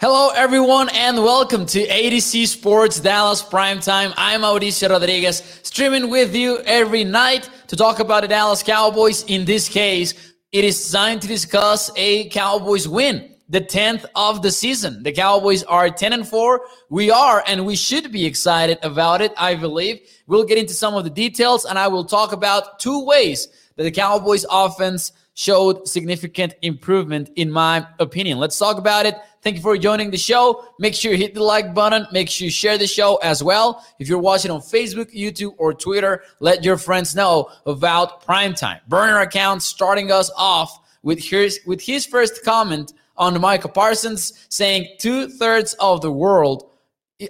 Hello, everyone, and welcome to ADC Sports Dallas Primetime. I'm Mauricio Rodriguez, streaming with you every night to talk about the Dallas Cowboys. In this case, it is designed to discuss a Cowboys win, the 10th of the season. The Cowboys are 10 and 4. We are, and we should be excited about it, I believe. We'll get into some of the details, and I will talk about two ways that the Cowboys offense showed significant improvement, in my opinion. Let's talk about it. Thank you for joining the show. Make sure you hit the like button. Make sure you share the show as well. If you're watching on Facebook, YouTube, or Twitter, let your friends know about Primetime. Burner account starting us off with his, with his first comment on Micah Parsons saying two thirds of the world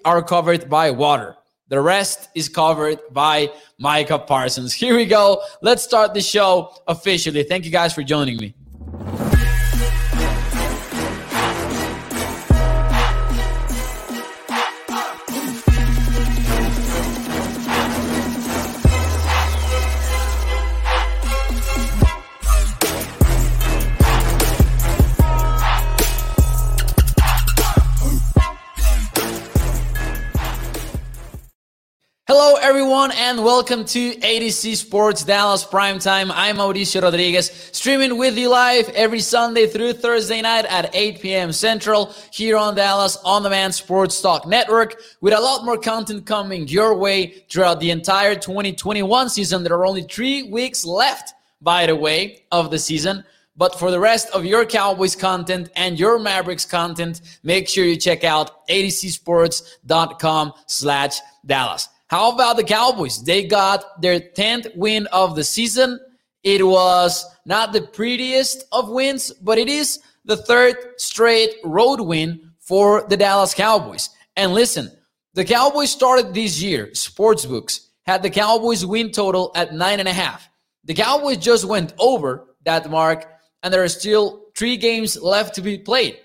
are covered by water. The rest is covered by Micah Parsons. Here we go. Let's start the show officially. Thank you guys for joining me. Hello, everyone, and welcome to ADC Sports Dallas Primetime. I'm Mauricio Rodriguez, streaming with you live every Sunday through Thursday night at 8 p.m. Central here on Dallas On Demand Sports Talk Network, with a lot more content coming your way throughout the entire 2021 season. There are only three weeks left, by the way, of the season. But for the rest of your Cowboys content and your Mavericks content, make sure you check out adcsports.com slash Dallas. How about the Cowboys? They got their 10th win of the season. It was not the prettiest of wins, but it is the third straight road win for the Dallas Cowboys. And listen, the Cowboys started this year, sportsbooks had the Cowboys win total at nine and a half. The Cowboys just went over that mark, and there are still three games left to be played.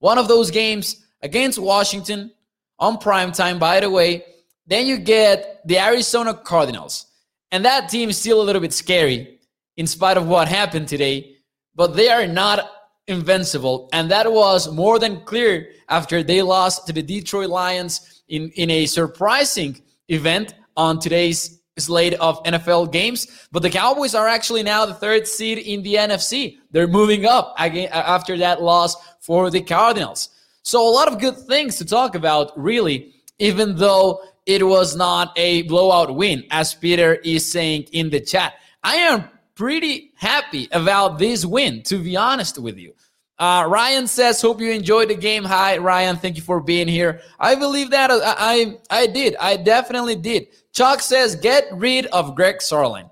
One of those games against Washington on prime time, by the way, then you get the Arizona Cardinals. And that team is still a little bit scary in spite of what happened today, but they are not invincible. And that was more than clear after they lost to the Detroit Lions in, in a surprising event on today's slate of NFL games. But the Cowboys are actually now the third seed in the NFC. They're moving up again after that loss for the Cardinals. So a lot of good things to talk about, really, even though it was not a blowout win, as Peter is saying in the chat. I am pretty happy about this win, to be honest with you. Uh, Ryan says, "Hope you enjoyed the game." Hi, Ryan. Thank you for being here. I believe that I I, I did. I definitely did. Chuck says, "Get rid of Greg Zuerlein."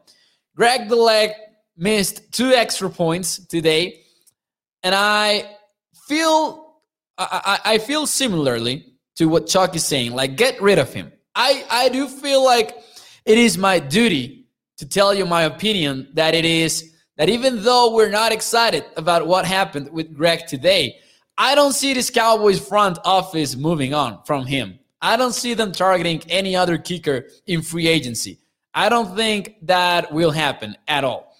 Greg the leg missed two extra points today, and I feel I, I, I feel similarly to what Chuck is saying. Like, get rid of him. I, I do feel like it is my duty to tell you my opinion that it is that even though we're not excited about what happened with Greg today, I don't see this Cowboys front office moving on from him. I don't see them targeting any other kicker in free agency. I don't think that will happen at all.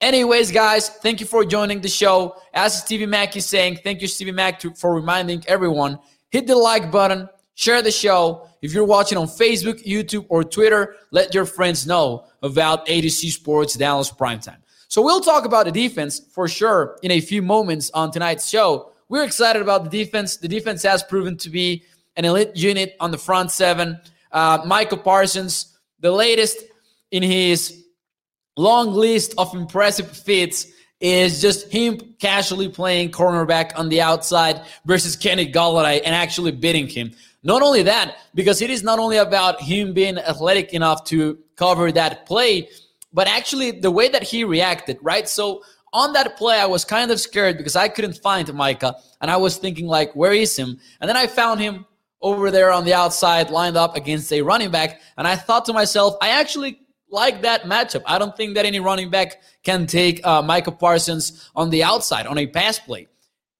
Anyways, guys, thank you for joining the show. As Stevie Mack is saying, thank you, Stevie Mack, to, for reminding everyone hit the like button, share the show. If you're watching on Facebook, YouTube, or Twitter, let your friends know about ADC Sports Dallas Primetime. So we'll talk about the defense for sure in a few moments on tonight's show. We're excited about the defense. The defense has proven to be an elite unit on the front seven. Uh, Micah Parsons, the latest in his long list of impressive feats is just him casually playing cornerback on the outside versus Kenny Golladay and actually beating him. Not only that, because it is not only about him being athletic enough to cover that play, but actually the way that he reacted, right? So on that play, I was kind of scared because I couldn't find Micah, and I was thinking like, where is him? And then I found him over there on the outside, lined up against a running back, and I thought to myself, I actually like that matchup. I don't think that any running back can take uh, Micah Parsons on the outside on a pass play.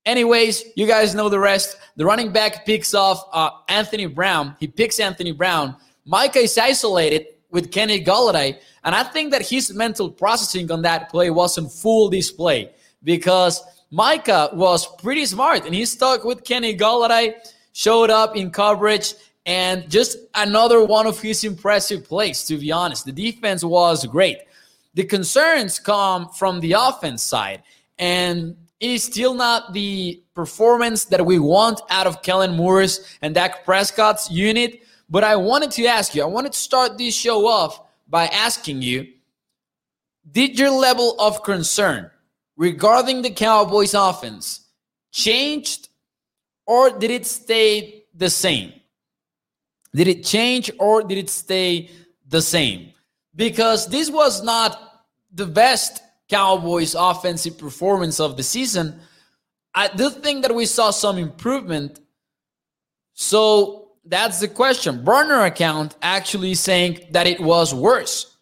Anyways, you guys know the rest. The running back picks off uh, Anthony Brown. He picks Anthony Brown. Micah is isolated with Kenny Golladay. And I think that his mental processing on that play wasn't full display because Micah was pretty smart and he stuck with Kenny Golladay, showed up in coverage, and just another one of his impressive plays, to be honest. The defense was great. The concerns come from the offense side, and it is still not the performance that we want out of Kellen Moore's and Dak Prescott's unit. But I wanted to ask you, I wanted to start this show off by asking you Did your level of concern regarding the Cowboys offense changed or did it stay the same? Did it change or did it stay the same? Because this was not the best Cowboys offensive performance of the season. I do think that we saw some improvement. So that's the question. Burner account actually saying that it was worse.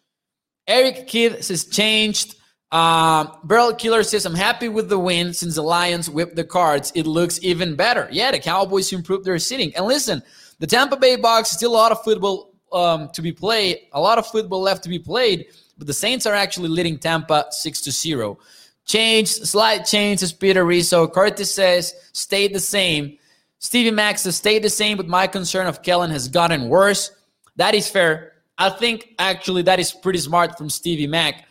Eric Kidd says changed. Uh, Barrel Killer says, I'm happy with the win since the Lions whipped the cards. It looks even better. Yeah, the Cowboys improved their sitting. And listen, the Tampa Bay Bucks still a lot of football um, to be played, a lot of football left to be played, but the Saints are actually leading Tampa 6 to 0. Change, slight change, says Peter Rizzo. Curtis says, stayed the same. Stevie Mack says, stayed the same, but my concern of Kellen has gotten worse. That is fair. I think actually that is pretty smart from Stevie Mack.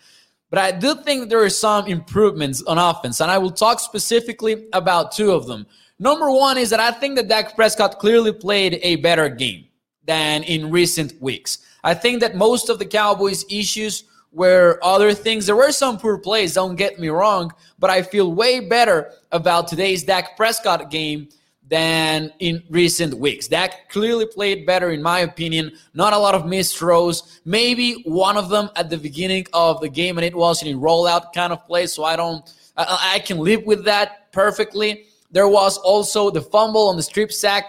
But I do think there are some improvements on offense, and I will talk specifically about two of them. Number one is that I think that Dak Prescott clearly played a better game than in recent weeks. I think that most of the Cowboys' issues were other things. There were some poor plays, don't get me wrong, but I feel way better about today's Dak Prescott game than in recent weeks. Dak clearly played better, in my opinion. Not a lot of missed throws. Maybe one of them at the beginning of the game, and it was in a rollout kind of play. So I don't, I, I can live with that perfectly. There was also the fumble on the strip sack,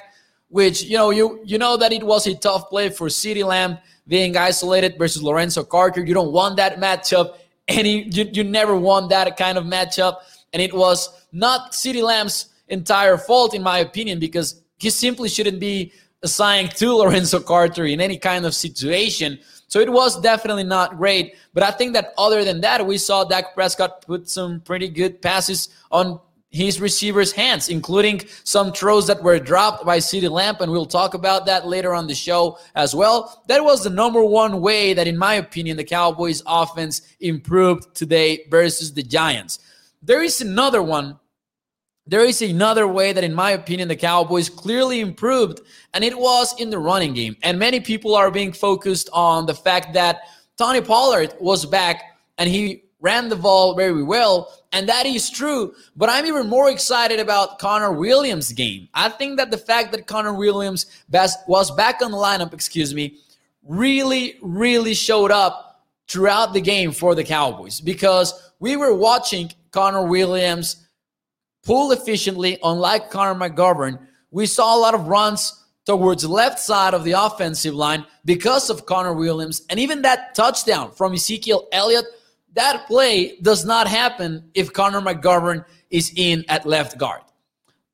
which you know you you know that it was a tough play for CeeDee Lamb being isolated versus Lorenzo Carter. You don't want that matchup. Any you, you never want that kind of matchup. And it was not CeeDee Lamb's entire fault, in my opinion, because he simply shouldn't be assigned to Lorenzo Carter in any kind of situation. So it was definitely not great. But I think that other than that, we saw Dak Prescott put some pretty good passes on his receivers' hands, including some throws that were dropped by CeeDee Lamb, and we'll talk about that later on the show as well. That was the number one way that, in my opinion, the Cowboys' offense improved today versus the Giants. There is another one there is another way that, in my opinion, the Cowboys clearly improved, and it was in the running game. And many people are being focused on the fact that Tony Pollard was back and he ran the ball very well, and that is true. But I'm even more excited about Connor Williams' game. I think that the fact that Connor Williams was back on the lineup, excuse me, really, really showed up throughout the game for the Cowboys because we were watching Connor Williams pull efficiently, unlike Connor McGovern. We saw a lot of runs towards the left side of the offensive line because of Connor Williams. And even that touchdown from Ezekiel Elliott, that play does not happen if Connor McGovern is in at left guard.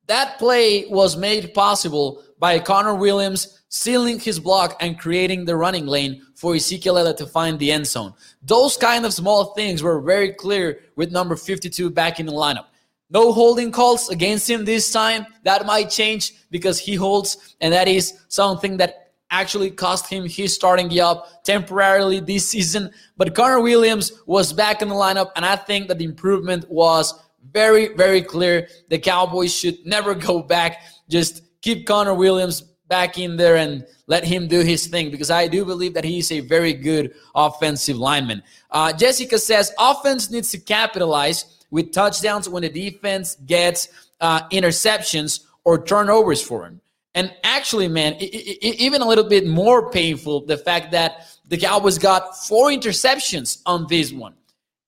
That play was made possible by Connor Williams sealing his block and creating the running lane for Ezekiel to find the end zone. Those kind of small things were very clear with number 52 back in the lineup. No holding calls against him this time. That might change because he holds, and that is something that actually cost him his starting job temporarily this season. But Connor Williams was back in the lineup, and I think that the improvement was very, very clear. The Cowboys should never go back. Just keep Connor Williams back in there and let him do his thing because I do believe that he is a very good offensive lineman. Uh, Jessica says offense needs to capitalize with touchdowns when the defense gets uh, interceptions or turnovers for him. And actually, man, even a little bit more painful the fact that the Cowboys got four interceptions on this one.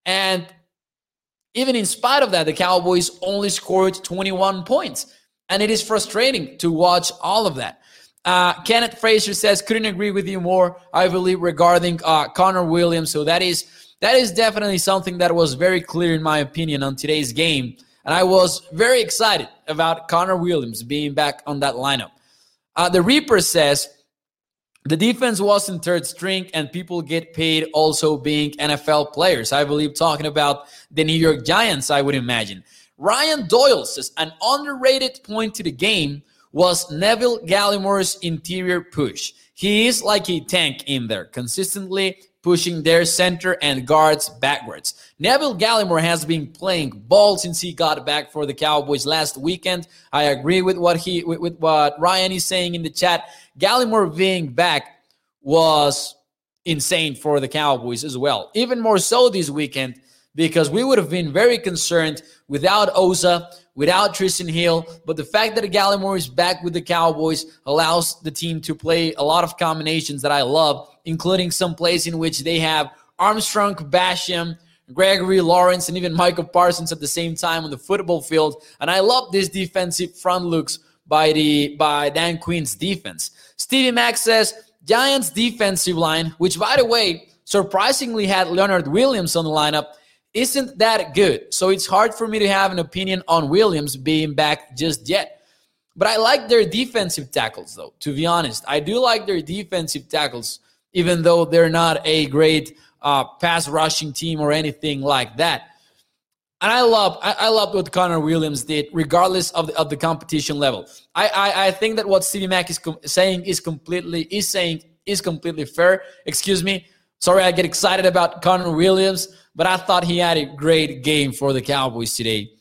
And even in spite of that, the Cowboys only scored 21 points. And it is frustrating to watch all of that. Uh, Kenneth Fraser says, couldn't agree with you more, I believe, regarding uh, Connor Williams. So that is that is definitely something that was very clear, in my opinion, on today's game. And I was very excited about Connor Williams being back on that lineup. Uh, the Reaper says the defense was in third string, and people get paid also being NFL players. I believe talking about the New York Giants, I would imagine. Ryan Doyle says an underrated point to the game was Neville Gallimore's interior push. He is like a tank in there, consistently pushing their center and guards backwards. Neville Gallimore has been playing ball since he got back for the Cowboys last weekend. I agree with what he with, with what Ryan is saying in the chat. Gallimore being back was insane for the Cowboys as well. Even more so this weekend because we would have been very concerned without Osa, without Trysten Hill. But the fact that Gallimore is back with the Cowboys allows the team to play a lot of combinations that I love, including some plays in which they have Armstrong, Basham, Gregory Lawrence, and even Micah Parsons at the same time on the football field. And I love this defensive front looks by the by Dan Quinn's defense. Stevie Mack says Giants defensive line, which by the way, surprisingly had Leonard Williams on the lineup, isn't that good. So it's hard for me to have an opinion on Williams being back just yet. But I like their defensive tackles, though, to be honest. I do like their defensive tackles, even though they're not a great uh, pass rushing team or anything like that. And I love I, love what Connor Williams did, regardless of the, of the competition level. I, I, I think that what Stevie Mack is com- saying is completely is saying is completely fair. Excuse me. Sorry, I get excited about Connor Williams but I thought he had a great game for the Cowboys today.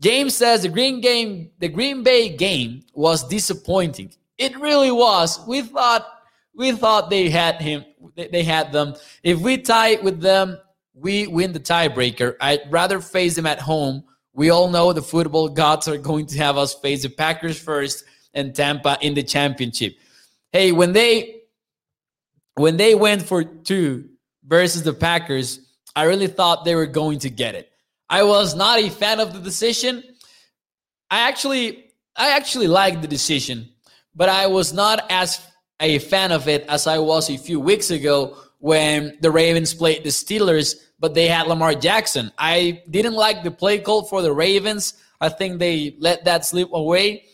James says the Green game, the Green Bay game was disappointing. It really was. We thought we thought they had him, they had them. If we tie with them, we win the tiebreaker. I'd rather face them at home. We all know the football gods are going to have us face the Packers first and Tampa in the championship. Hey, when they when they went for two versus the Packers, I really thought they were going to get it. I was not a fan of the decision. I actually I actually liked the decision, but I was not as a fan of it as I was a few weeks ago when the Ravens played the Steelers, but they had Lamar Jackson. I didn't like the play call for the Ravens. I think they let that slip away.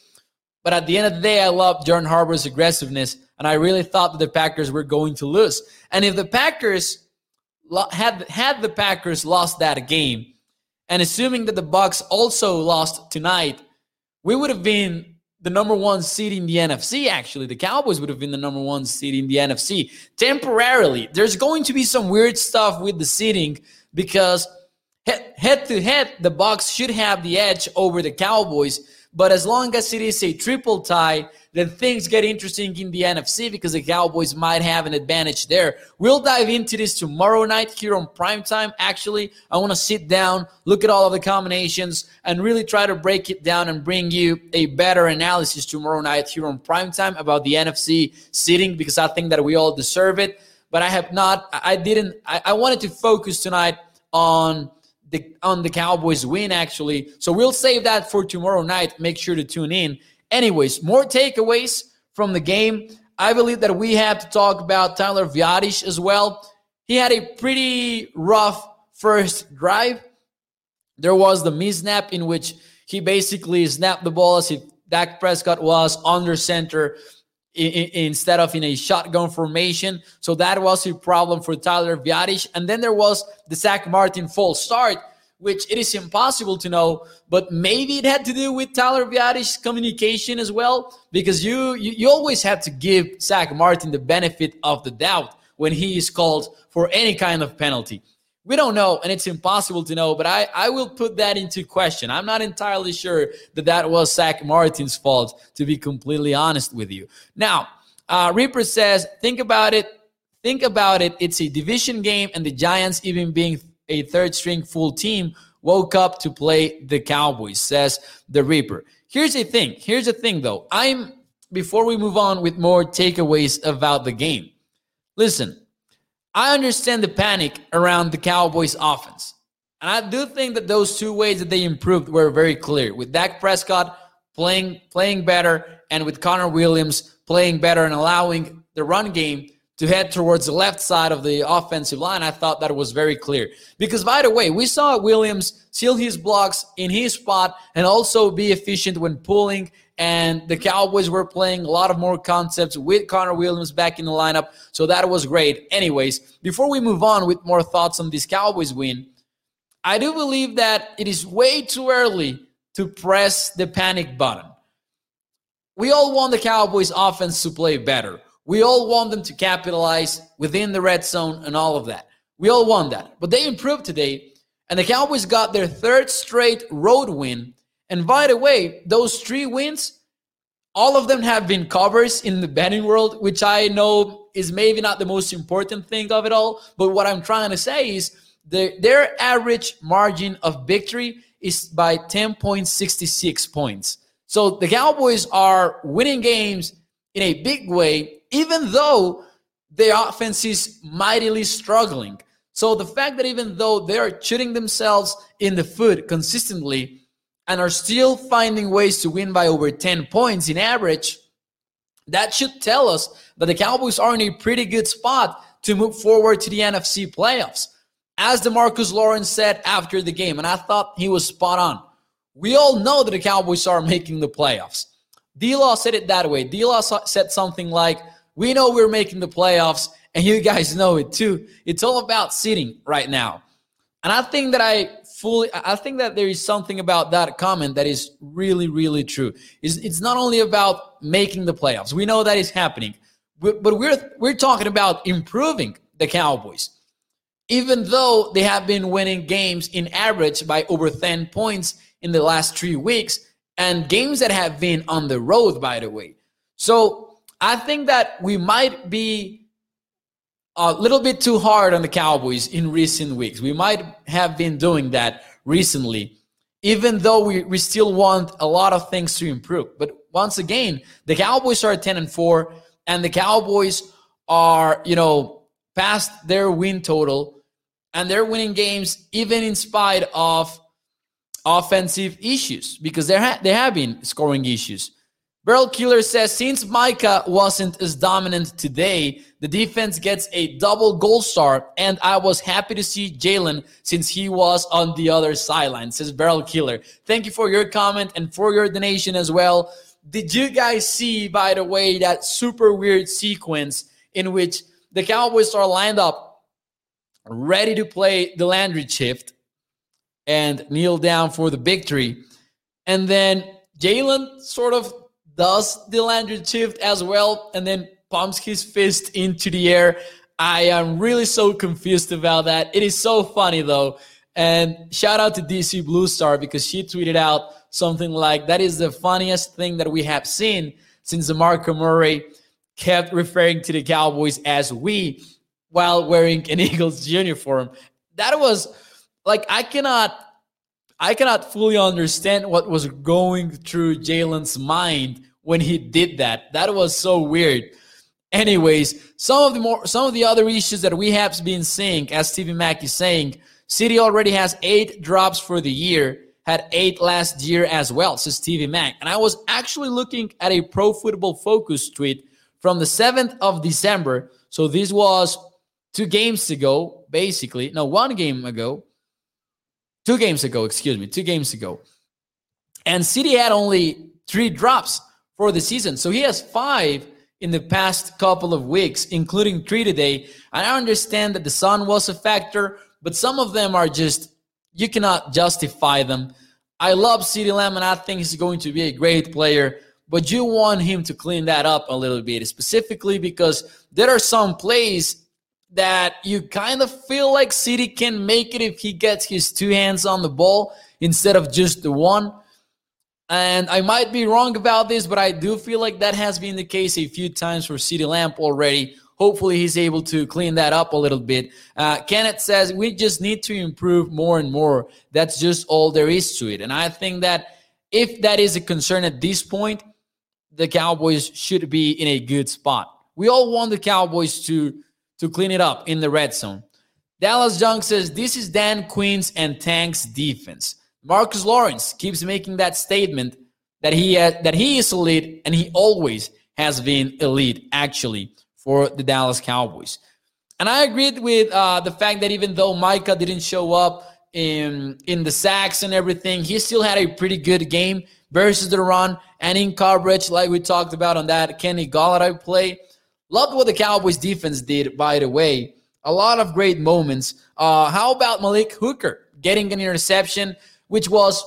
But at the end of the day, I love John Harbaugh's aggressiveness, and I really thought that the Packers were going to lose. And if the Packers had had the Packers lost that game, and assuming that the Bucs also lost tonight, we would have been the number one seed in the NFC. Actually, the Cowboys would have been the number one seed in the NFC temporarily. There's going to be some weird stuff with the seeding because head to head, the Bucs should have the edge over the Cowboys. But as long as it is a triple tie, then things get interesting in the NFC because the Cowboys might have an advantage there. We'll dive into this tomorrow night here on primetime. Actually, I want to sit down, look at all of the combinations, and really try to break it down and bring you a better analysis tomorrow night here on primetime about the NFC sitting because I think that we all deserve it. But I have not, I didn't, I, I wanted to focus tonight on the on the Cowboys win actually. So we'll save that for tomorrow night. Make sure to tune in. Anyways, more takeaways from the game. I believe that we have to talk about Tyler Biadasz as well. He had a pretty rough first drive. There was the misnap in which he basically snapped the ball as if Dak Prescott was under center instead of in a shotgun formation. So that was a problem for Tyler Biadasz. And then there was the Zack Martin false start which it is impossible to know, but maybe it had to do with Tyler Biadasz's communication as well, because you, you, you always have to give Zack Martin the benefit of the doubt when he is called for any kind of penalty. We don't know, and it's impossible to know, but I, I will put that into question. I'm not entirely sure that that was Zack Martin's fault, to be completely honest with you. Now, uh, Reaper says, think about it. Think about it. It's a division game, and the Giants, even being a third string full team woke up to play the Cowboys, says the Reaper. Here's the thing. Here's the thing, though. I'm, before we move on with more takeaways about the game, listen, I understand the panic around the Cowboys offense. And I do think that those two ways that they improved were very clear. With Dak Prescott playing playing better and with Connor Williams playing better and allowing the run game to head towards the left side of the offensive line, I thought that was very clear. Because, by the way, we saw Williams seal his blocks in his spot and also be efficient when pulling. And the Cowboys were playing a lot of more concepts with Connor Williams back in the lineup. So that was great. Anyways, before we move on with more thoughts on this Cowboys win, I do believe that it is way too early to press the panic button. We all want the Cowboys offense to play better. We all want them to capitalize within the red zone and all of that. We all want that. But they improved today, and the Cowboys got their third straight road win. And by the way, those three wins, all of them have been covers in the betting world, which I know is maybe not the most important thing of it all. But what I'm trying to say is the, their average margin of victory is by 10.66 points. So the Cowboys are winning games in a big way even though their offense is mightily struggling. So the fact that even though they are shooting themselves in the foot consistently and are still finding ways to win by over 10 points in average, that should tell us that the Cowboys are in a pretty good spot to move forward to the NFC playoffs. As DeMarcus Lawrence said after the game, and I thought he was spot on. We all know that the Cowboys are making the playoffs. D-Law said it that way. D-Law said something like, we know we're making the playoffs, and you guys know it too. It's all about sitting right now. And I think that I fully I think that there is something about that comment that is really, really true. Is it's not only about making the playoffs. We know that is happening. But, but we're we're talking about improving the Cowboys. Even though they have been winning games in average by over 10 points in the last three weeks, and games that have been on the road, by the way. So I think that we might be a little bit too hard on the Cowboys in recent weeks. We might have been doing that recently, even though we, we still want a lot of things to improve. But once again, the Cowboys are 10 and 4, and the Cowboys are, you know, past their win total, and they're winning games even in spite of offensive issues because there ha- there have been scoring issues. Beryl Killer says since Micah wasn't as dominant today, the defense gets a double goal star, and I was happy to see Jaylon since he was on the other sideline, says Beryl Killer. Thank you for your comment and for your donation as well. Did you guys see, by the way, that super weird sequence in which the Cowboys are lined up, ready to play the Landry shift and kneel down for the victory? And then Jaylon sort of does the Landry shift as well and then pumps his fist into the air. I am really so confused about that. It is so funny though. And shout out to DC Blue Star because she tweeted out something like that is the funniest thing that we have seen since DeMarco Murray kept referring to the Cowboys as we while wearing an Eagles uniform. That was like I cannot I cannot fully understand what was going through Jaylon's mind when he did that. That was so weird. Anyways, some of the more some of the other issues that we have been seeing, as Stevie Mack is saying, CeeDee already has eight drops for the year, had eight last year as well, says Stevie Mack. And I was actually looking at a pro football focus tweet from the 7th of December. So this was two games ago, basically. No, one game ago. Two games ago, excuse me, two games ago. And CeeDee had only three drops for the season. So he has five in the past couple of weeks, including three today. And I understand that the sun was a factor, but some of them are just, you cannot justify them. I love CeeDee Lamb and I think he's going to be a great player, but you want him to clean that up a little bit, specifically because there are some plays that you kind of feel like CeeDee can make it if he gets his two hands on the ball instead of just the one. And I might be wrong about this, but I do feel like that has been the case a few times for CeeDee Lamb already. Hopefully, he's able to clean that up a little bit. Uh, Kenneth says we just need to improve more and more. That's just all there is to it. And I think that if that is a concern at this point, the Cowboys should be in a good spot. We all want the Cowboys to to clean it up in the red zone. Dallas Young says this is Dan Quinn's and Tank's defense. Marcus Lawrence keeps making that statement that he that he is elite and he always has been elite actually for the Dallas Cowboys. And I agreed with uh, the fact that even though Micah didn't show up in in the sacks and everything, he still had a pretty good game versus the run and in coverage, like we talked about on that Kenny Golladay play. Loved what the Cowboys defense did, by the way. A lot of great moments. Uh, how about Malik Hooker? getting an interception, which was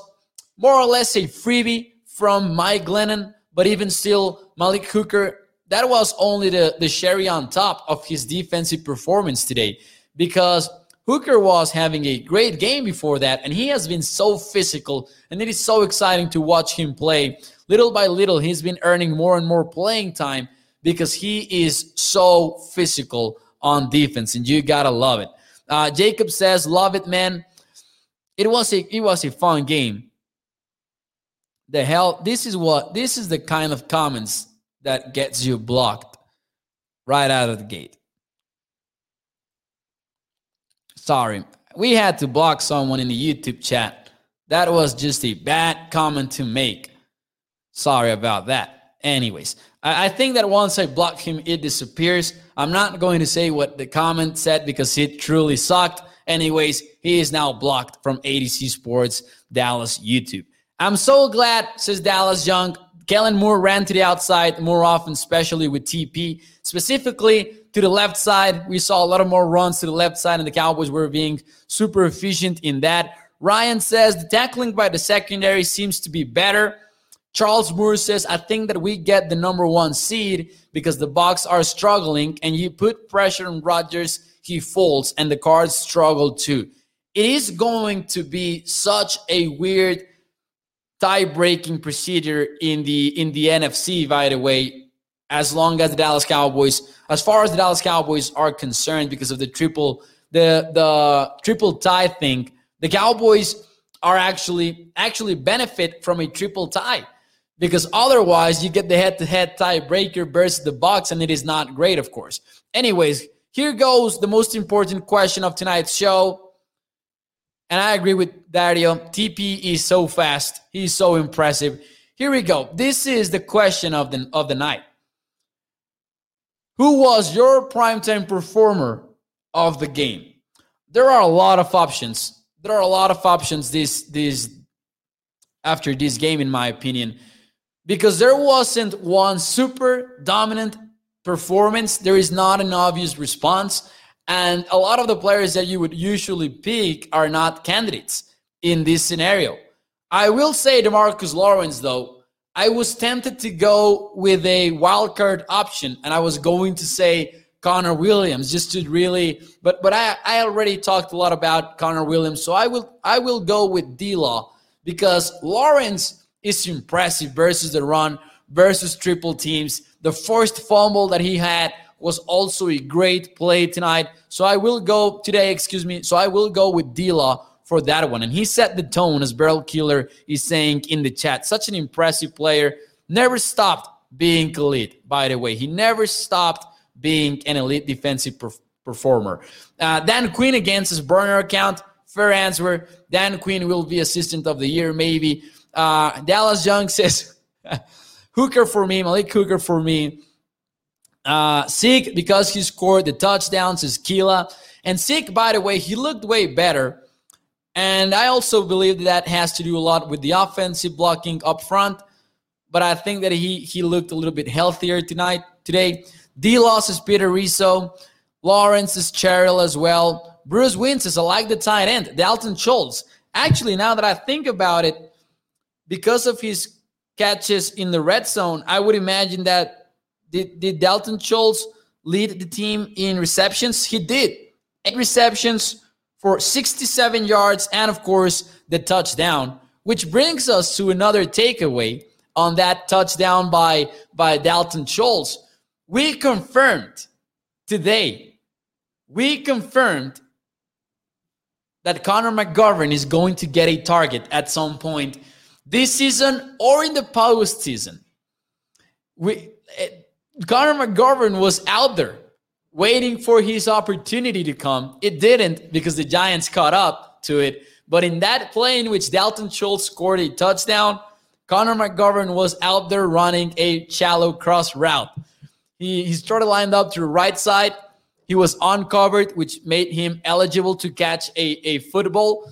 more or less a freebie from Mike Glennon. But even still, Malik Hooker, that was only the, the cherry on top of his defensive performance today because Hooker was having a great game before that, and he has been so physical, and it is so exciting to watch him play. Little by little, he's been earning more and more playing time because he is so physical on defense, and you gotta love it. Uh, Jacob says, "Love it, man. It was a it was a fun game. The hell, this is what this is the kind of comments that gets you blocked right out of the gate. Sorry, we had to block someone in the YouTube chat. That was just a bad comment to make. Sorry about that. Anyways, I, I think that once I block him, it disappears. I'm not going to say what the comment said because it truly sucked. Anyways, he is now blocked from ADC Sports Dallas YouTube. I'm so glad, says Dallas Young. Kellen Moore ran to the outside more often, especially with TP. Specifically to the left side, we saw a lot of more runs to the left side, and the Cowboys were being super efficient in that. Ryan says the tackling by the secondary seems to be better. Charles Moore says, I think that we get the number one seed because the Bucs are struggling and you put pressure on Rodgers, he folds, and the cards struggle too. It is going to be such a weird tie-breaking procedure in the in the NFC, by the way, as long as the Dallas Cowboys, as far as the Dallas Cowboys are concerned, because of the triple the the triple tie thing, the Cowboys are actually actually benefit from a triple tie because otherwise you get the head-to-head tiebreaker versus the Bucs, and it is not great, of course. Anyways, here goes the most important question of tonight's show. And I agree with Dario. TP is so fast. He's so impressive. Here we go. This is the question of the of the night. Who was your primetime performer of the game? There are a lot of options. There are a lot of options this this after this game, in my opinion because there wasn't one super dominant performance. There is not an obvious response. And a lot of the players that you would usually pick are not candidates in this scenario. I will say DeMarcus Lawrence, though, I was tempted to go with a wild card option, and I was going to say Connor Williams just to really, but but I, I already talked a lot about Connor Williams, so I will I will go with D Law because Lawrence is impressive versus the run, versus triple teams. The first fumble that he had was also a great play tonight. So I will go today, excuse me. So I will go with D-Law for that one. And he set the tone, as Barrel Killer is saying in the chat. Such an impressive player. Never stopped being elite, by the way. He never stopped being an elite defensive performer. Uh, Dan Quinn against his burner account. Fair answer. Dan Quinn will be assistant of the year, maybe. Uh, Dallas Young says, Hooker for me, Malik Hooker for me. Uh, Zeke, because he scored the touchdowns, is Keela. And Zeke, by the way, he looked way better. And I also believe that has to do a lot with the offensive blocking up front. But I think that he he looked a little bit healthier tonight today. D loss is Peter Rizzo. Lawrence is Cheryl as well. Bruce Wins is I like the tight end. Dalton Schultz. Actually, now that I think about it, because of his catches in the red zone, I would imagine that did, did Dalton Schultz lead the team in receptions? He did. Eight receptions for 67 yards and, of course, the touchdown, which brings us to another takeaway on that touchdown by, by Dalton Schultz. We confirmed today, we confirmed that Connor McGovern is going to get a target at some point this season or in the postseason. We, uh, Connor McGovern was out there waiting for his opportunity to come. It didn't because the Giants caught up to it. But in that play in which Dalton Schultz scored a touchdown, Connor McGovern was out there running a shallow cross route. He, he started lined up to the right side. He was uncovered, which made him eligible to catch a, a football.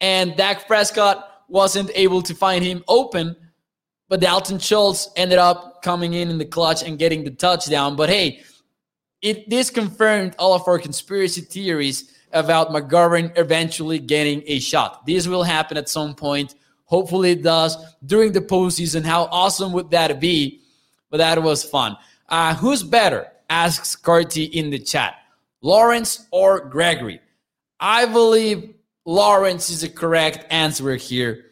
And Dak Prescott wasn't able to find him open. But Dalton Schultz ended up coming in in the clutch and getting the touchdown. But hey, it this confirmed all of our conspiracy theories about McGovern eventually getting a shot. This will happen at some point. Hopefully, it does during the postseason. How awesome would that be? But that was fun. Uh, who's better? Asks Carty in the chat. Lawrence or Gregory? I believe Lawrence is the correct answer here.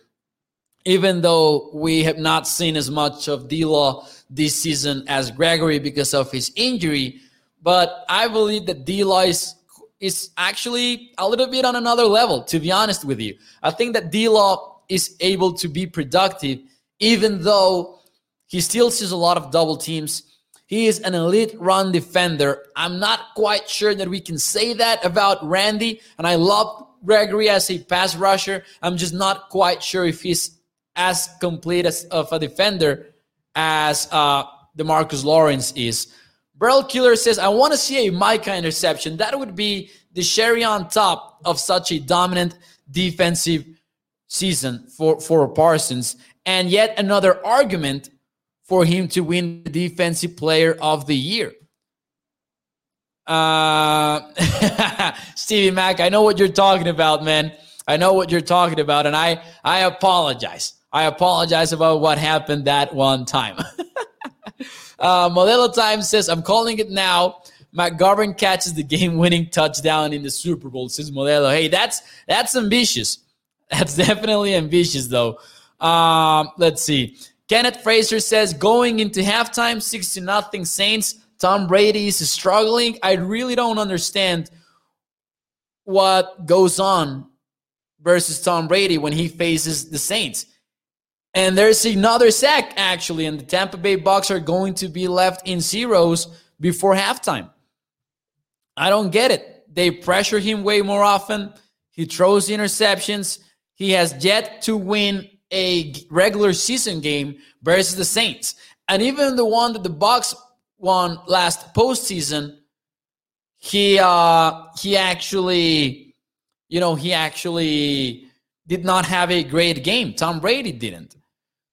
Even though we have not seen as much of D Law this season as Gregory because of his injury, but I believe that D Law is, is actually a little bit on another level, to be honest with you. I think that D Law is able to be productive, even though he still sees a lot of double teams. He is an elite run defender. I'm not quite sure that we can say that about Randy, and I love Gregory as a pass rusher. I'm just not quite sure if he's as complete as of a defender as uh, Demarcus Lawrence is. Burl Killer says, I want to see a Micah interception. That would be the cherry on top of such a dominant defensive season for, for Parsons. And yet another argument for him to win the defensive player of the year. Uh, Stevie Mack, I know what you're talking about, man. I know what you're talking about, and I I apologize. I apologize about what happened that one time. uh, Modelo Time says, I'm calling it now. McGovern catches the game-winning touchdown in the Super Bowl. Says Modelo. Hey, that's that's ambitious. That's definitely ambitious, though. Um, let's see. Kenneth Fraser says, going into halftime, six to nothing Saints. Tom Brady is struggling. I really don't understand what goes on versus Tom Brady when he faces the Saints. And there's another sack actually, and the Tampa Bay Bucks are going to be left in zeros before halftime. I don't get it. They pressure him way more often. He throws interceptions. He has yet to win a regular season game versus the Saints. And even the one that the Bucks won last postseason, he uh he actually, you know, he actually did not have a great game. Tom Brady didn't.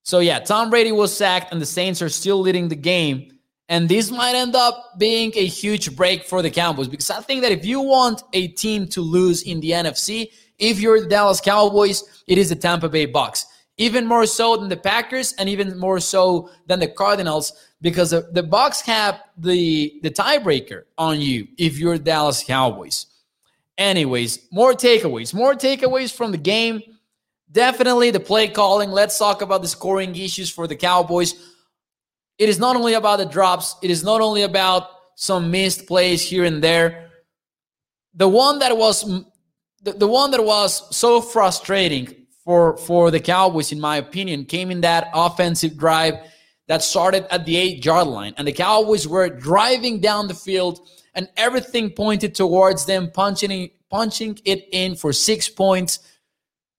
So yeah, Tom Brady was sacked and the Saints are still leading the game. And this might end up being a huge break for the Cowboys because I think that if you want a team to lose in the NFC, if you're the Dallas Cowboys, it is the Tampa Bay Bucks even more so than the Packers and even more so than the Cardinals because the, the Bucks have the the tiebreaker on you if you're Dallas Cowboys. Anyways, more takeaways, more takeaways from the game. Definitely the play calling. Let's talk about the scoring issues for the Cowboys. It is not only about the drops, it is not only about some missed plays here and there. The one that was the, the one that was so frustrating for for the Cowboys, in my opinion, came in that offensive drive that started at the eight yard line, and the Cowboys were driving down the field, and everything pointed towards them, punching punching it in for six points.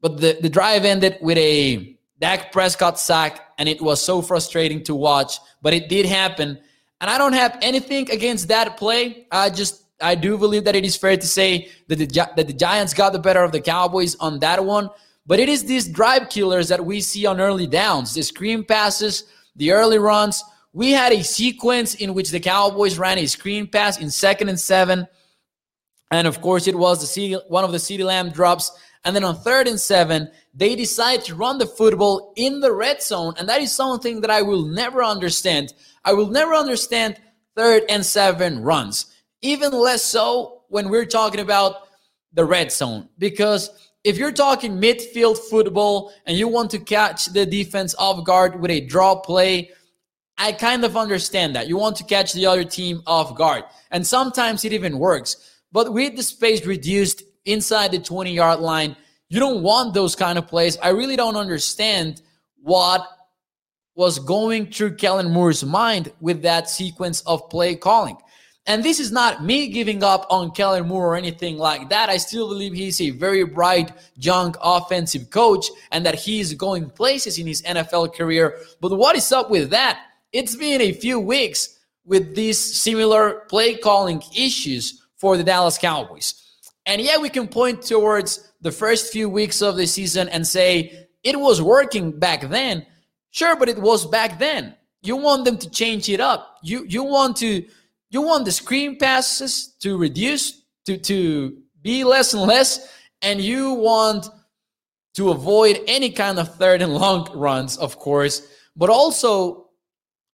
But the, the drive ended with a Dak Prescott sack, and it was so frustrating to watch. But it did happen, and I don't have anything against that play. I just I do believe that it is fair to say that the that the Giants got the better of the Cowboys on that one. But it is these drive killers that we see on early downs, the screen passes, the early runs. We had a sequence in which the Cowboys ran a screen pass in second and seven. And of course, it was the CeeDee, one of the CeeDee Lamb drops. And then on third and seven, they decide to run the football in the red zone. And that is something that I will never understand. I will never understand third and seven runs, even less so when we're talking about the red zone, because if you're talking midfield football and you want to catch the defense off guard with a draw play, I kind of understand that. You want to catch the other team off guard. And sometimes it even works. But with the space reduced inside the 20 yard line, you don't want those kind of plays. I really don't understand what was going through Kellen Moore's mind with that sequence of play calling. And this is not me giving up on Kellen Moore or anything like that. I still believe he's a very bright, young offensive coach and that he's going places in his NFL career. But what is up with that? It's been a few weeks with these similar play calling issues for the Dallas Cowboys. And yeah, we can point towards the first few weeks of the season and say it was working back then. Sure, but it was back then. You want them to change it up. You you want to you want the screen passes to reduce to to be less and less, and you want to avoid any kind of third and long runs, of course, but also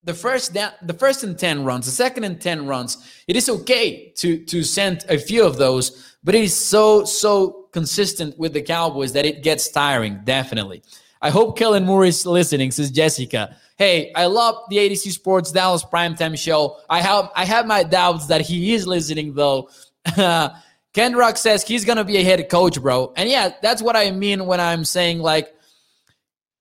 the first down, the first and 10 runs, the second and 10 runs, it is okay to to send a few of those, but it is so so consistent with the Cowboys that it gets tiring, definitely. I hope Kellen Moore is listening, says Jessica. Hey, I love the ADC Sports Dallas Primetime Show. I have I have my doubts that he is listening though. Kendrock says he's gonna be a head coach, bro. And yeah, that's what I mean when I'm saying like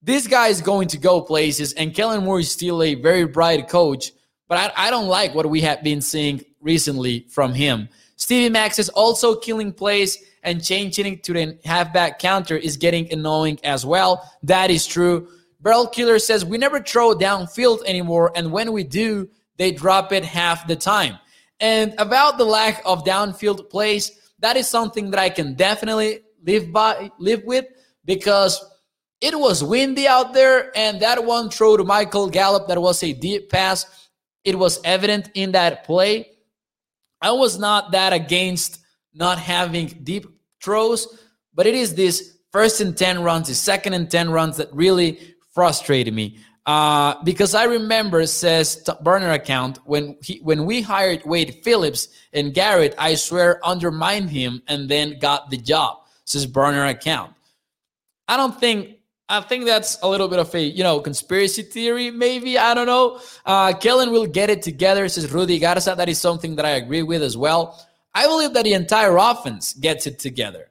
this guy is going to go places, and Kellen Moore is still a very bright coach. But I, I don't like what we have been seeing recently from him. Stevie Mack is also killing plays and changing to the halfback counter is getting annoying as well. That is true. Barrel Killer says we never throw downfield anymore, and when we do, they drop it half the time. And about the lack of downfield plays, that is something that I can definitely live by live with because it was windy out there, and that one throw to Michael Gallup that was a deep pass. It was evident in that play. I was not that against not having deep throws, but it is this first and 10 runs, the second and 10 runs that really frustrated me. Uh, because I remember, says burner account, when he when we hired Wade Phillips and Garrett, I swear undermined him and then got the job. Says burner account. I don't think I think that's a little bit of a you know conspiracy theory, maybe I don't know. Uh, Kellen will get it together, says Rudy Garza. That is something that I agree with as well. I believe that the entire offense gets it together.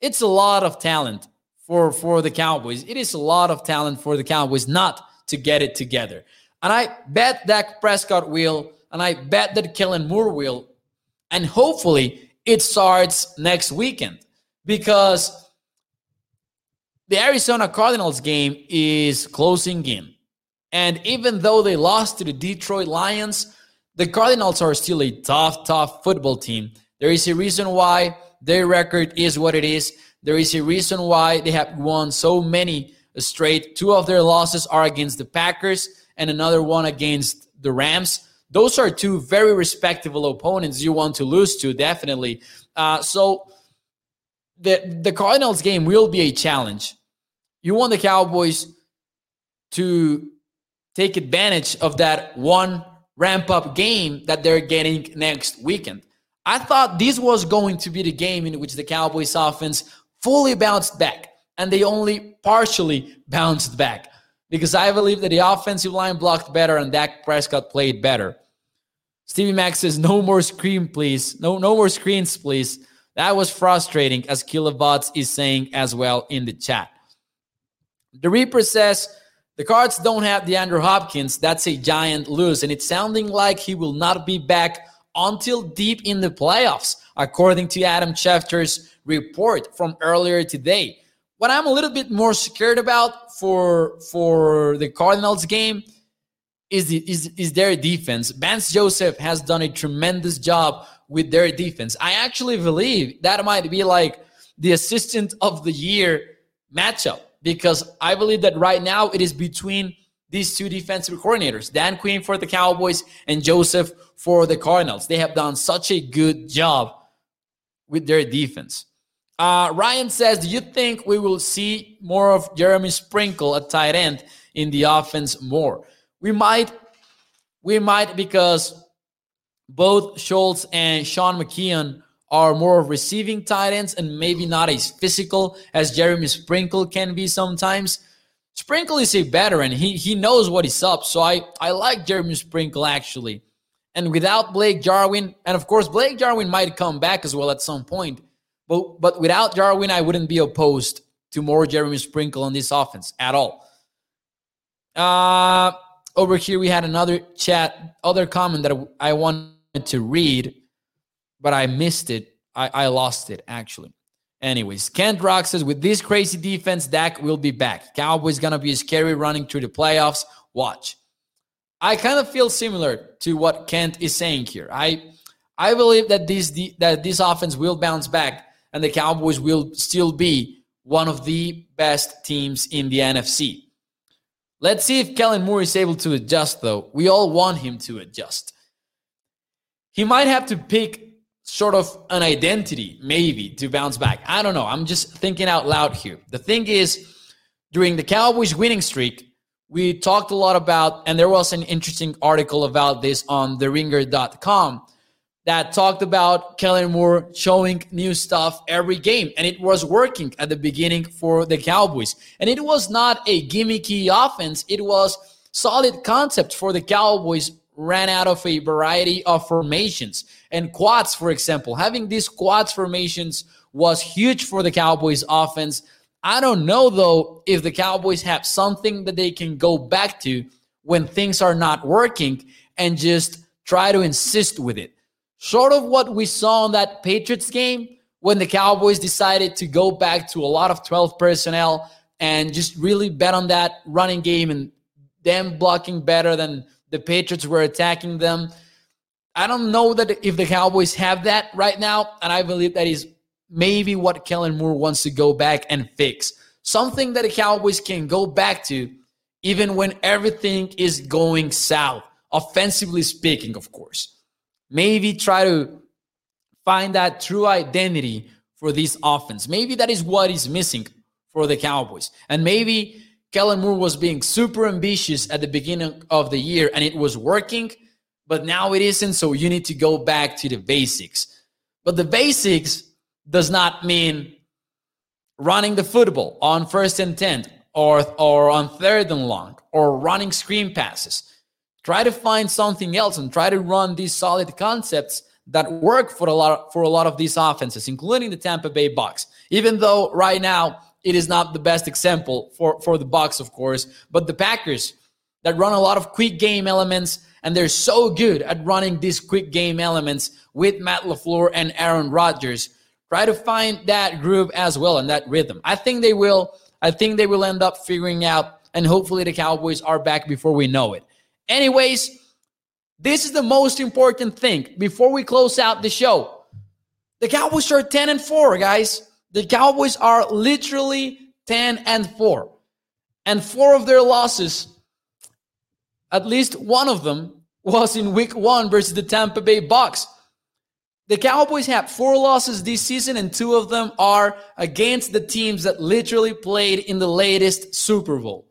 It's a lot of talent for for the Cowboys. It is a lot of talent for the Cowboys not to get it together. And I bet Dak Prescott will, and I bet that Kellen Moore will, and hopefully it starts next weekend because the Arizona Cardinals game is closing in. And even though they lost to the Detroit Lions, the Cardinals are still a tough, tough football team. There is a reason why their record is what it is. There is a reason why they have won so many straight. Two of their losses are against the Packers and another one against the Rams. Those are two very respectable opponents you want to lose to, definitely. Uh, so the the Cardinals game will be a challenge. You want the Cowboys to take advantage of that one ramp up game that they're getting next weekend. I thought this was going to be the game in which the Cowboys offense fully bounced back, and they only partially bounced back because I believe that the offensive line blocked better and Dak Prescott played better. Stevie Mack says, "No more screen, please. No, no more screens, please." That was frustrating, as Kilobots is saying as well in the chat. The Reaper says, the Cards don't have DeAndre Hopkins. That's a giant lose. And it's sounding like he will not be back until deep in the playoffs, according to Adam Schefter's report from earlier today. What I'm a little bit more scared about for for the Cardinals game is, the, is, is their defense. Vance Joseph has done a tremendous job with their defense. I actually believe that might be like the assistant of the year matchup because I believe that right now it is between these two defensive coordinators, Dan Quinn for the Cowboys and Joseph for the Cardinals. They have done such a good job with their defense. Uh, Ryan says, Do you think we will see more of Jeremy Sprinkle at tight end in the offense more? We might, we might because both Schultz and Sean McKeon are more of receiving tight ends and maybe not as physical as Jeremy Sprinkle can be sometimes. Sprinkle is a veteran. He he knows what he's up. So I, I like Jeremy Sprinkle actually. And without Blake Jarwin, and of course Blake Jarwin might come back as well at some point. But but without Jarwin, I wouldn't be opposed to more Jeremy Sprinkle on this offense at all. Uh over here we had another chat, other comment that I wanted to read but I missed it. I, I lost it actually. Anyways, Kent Rock says with this crazy defense, Dak will be back. Cowboys gonna be scary running through the playoffs. Watch. I kind of feel similar to what Kent is saying here. I I believe that this that this offense will bounce back and the Cowboys will still be one of the best teams in the NFC. Let's see if Kellen Moore is able to adjust though. We all want him to adjust. He might have to pick sort of an identity, maybe, to bounce back. I don't know. I'm just thinking out loud here. The thing is, during the Cowboys winning streak, we talked a lot about, and there was an interesting article about this on theringer.com that talked about Kellen Moore showing new stuff every game. And it was working at the beginning for the Cowboys. And it was not a gimmicky offense, it was solid concept for the Cowboys ran out of a variety of formations and quads, for example. Having these quads formations was huge for the Cowboys offense. I don't know though if the Cowboys have something that they can go back to when things are not working and just try to insist with it. Sort of what we saw in that Patriots game when the Cowboys decided to go back to a lot of 12 personnel and just really bet on that running game and them blocking better than the Patriots were attacking them. I don't know that if the Cowboys have that right now, and I believe that is maybe what Kellen Moore wants to go back and fix. Something that the Cowboys can go back to even when everything is going south, offensively speaking, of course. Maybe try to find that true identity for this offense. Maybe that is what is missing for the Cowboys. And maybe Kellen Moore was being super ambitious at the beginning of the year and it was working, but now it isn't. So you need to go back to the basics. But the basics does not mean running the football on first and 10 or, or on third and long or running screen passes. Try to find something else and try to run these solid concepts that work for a lot of, for a lot of these offenses, including the Tampa Bay Bucks. Even though right now it is not the best example for, for the Bucks, of course, but the Packers that run a lot of quick game elements, and they're so good at running these quick game elements with Matt LaFleur and Aaron Rodgers. Try to find that groove as well and that rhythm. I think they will. I think they will end up figuring out, and hopefully the Cowboys are back before we know it. Anyways, this is the most important thing before we close out the show. The Cowboys are 10 and 4, guys. The Cowboys are literally 10 and 4. And four of their losses, at least one of them, was in week one versus the Tampa Bay Bucks. The Cowboys have four losses this season, and two of them are against the teams that literally played in the latest Super Bowl.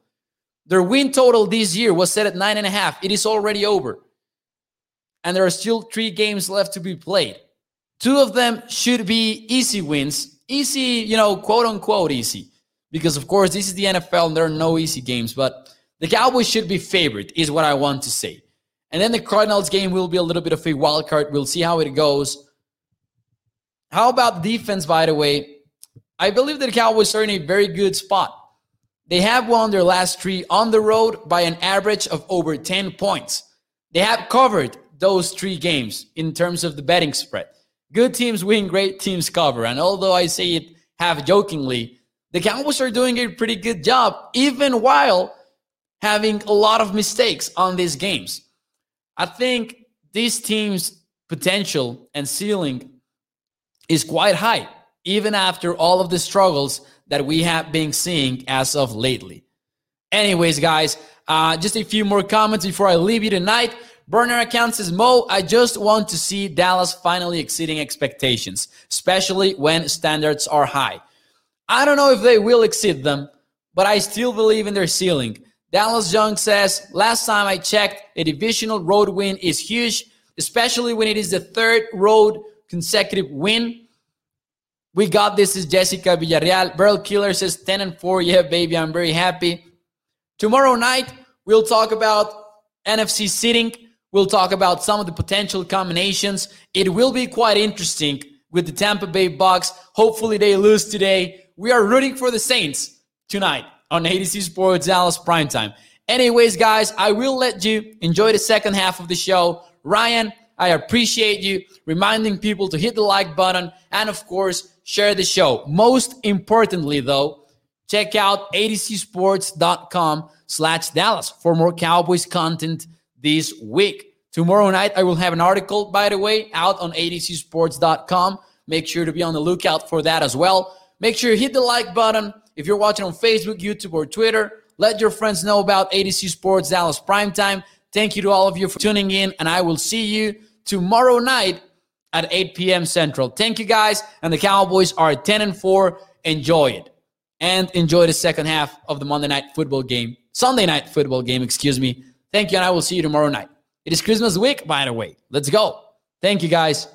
Their win total this year was set at nine and a half. It is already over. And there are still three games left to be played. Two of them should be easy wins, easy, you know, quote unquote easy. Because of course this is the NFL and there are no easy games, but the Cowboys should be favored, is what I want to say. And then the Cardinals game will be a little bit of a wild card. We'll see how it goes. How about defense, by the way? I believe that the Cowboys are in a very good spot. They have won their last three on the road by an average of over 10 points. They have covered those three games in terms of the betting spread. Good teams win, great teams cover. And although I say it half jokingly, the Cowboys are doing a pretty good job, even while having a lot of mistakes on these games. I think this team's potential and ceiling is quite high, even after all of the struggles that we have been seeing as of lately. Anyways, guys, uh, just a few more comments before I leave you tonight. Burner account says, Mo, I just want to see Dallas finally exceeding expectations, especially when standards are high. I don't know if they will exceed them, but I still believe in their ceiling. Dallas Young says, last time I checked, a divisional road win is huge, especially when it is the third road consecutive win. We got this is Jessica Villarreal. Burl Killer says 10 and 4. Yeah, baby, I'm very happy. Tomorrow night, we'll talk about NFC seating. We'll talk about some of the potential combinations. It will be quite interesting with the Tampa Bay Bucks. Hopefully they lose today. We are rooting for the Saints tonight on ADC Sports Dallas Primetime. Anyways, guys, I will let you enjoy the second half of the show. Ryan, I appreciate you reminding people to hit the like button and, of course, share the show. Most importantly, though, check out adcsports.com slash Dallas for more Cowboys content this week. Tomorrow night, I will have an article, by the way, out on adcsports.com. Make sure to be on the lookout for that as well. Make sure you hit the like button. If you're watching on Facebook, YouTube, or Twitter, let your friends know about ADC Sports Dallas Primetime. Thank you to all of you for tuning in, and I will see you tomorrow night at 8 p.m. Central. Thank you guys. And the Cowboys are 10 and 4. Enjoy it. And enjoy the second half of the Monday night football game, Sunday night football game, excuse me. Thank you, and I will see you tomorrow night. It is Christmas week, by the way. Let's go. Thank you, guys.